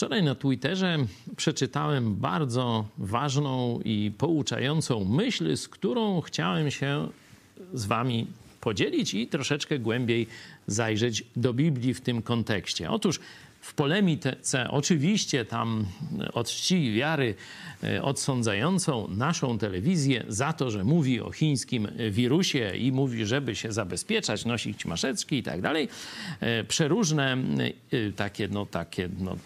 Wczoraj na Twitterze przeczytałem bardzo ważną i pouczającą myśl, z którą chciałem się z Wami podzielić i troszeczkę głębiej zajrzeć do Biblii w tym kontekście. Otóż w polemice oczywiście tam od czci wiary e, odsądzającą naszą telewizję za to, że mówi o chińskim wirusie i mówi, żeby się zabezpieczać, nosić maseczki i tak dalej. E, przeróżne e, takie, no takie, no,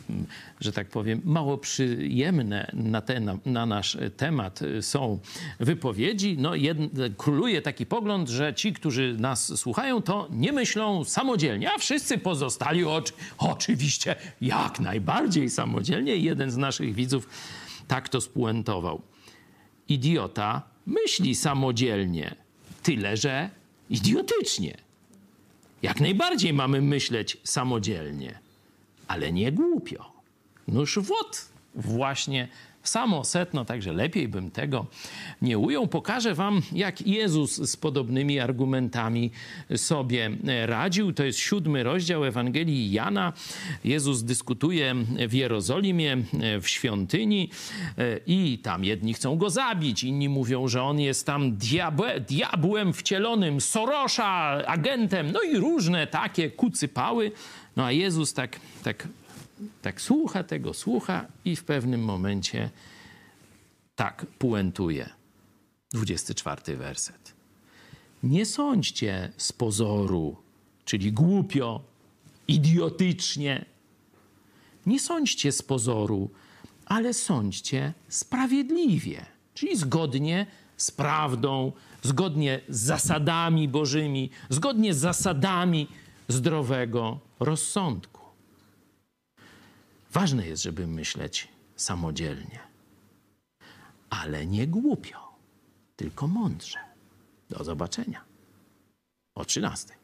że tak powiem, mało przyjemne na, ten, na, na nasz temat są wypowiedzi. No, jed, króluje taki pogląd, że ci, którzy nas słuchają, to nie myślą samodzielnie, a wszyscy pozostali oczy, oczywiście oczywiście jak najbardziej samodzielnie. Jeden z naszych widzów tak to spuentował. Idiota myśli samodzielnie, tyle że idiotycznie. Jak najbardziej mamy myśleć samodzielnie, ale nie głupio. Noż wot właśnie samo setno, także lepiej bym tego nie ujął. Pokażę wam, jak Jezus z podobnymi argumentami sobie radził. To jest siódmy rozdział Ewangelii Jana. Jezus dyskutuje w Jerozolimie, w świątyni i tam jedni chcą go zabić, inni mówią, że on jest tam diabłe, diabłem wcielonym, Sorosza, agentem, no i różne takie kucypały. No a Jezus tak, tak tak słucha tego, słucha i w pewnym momencie tak puentuje. 24 werset. Nie sądźcie z pozoru, czyli głupio, idiotycznie. Nie sądźcie z pozoru, ale sądźcie sprawiedliwie, czyli zgodnie z prawdą, zgodnie z zasadami bożymi, zgodnie z zasadami zdrowego rozsądku. Ważne jest, żeby myśleć samodzielnie, ale nie głupio, tylko mądrze. Do zobaczenia o 13.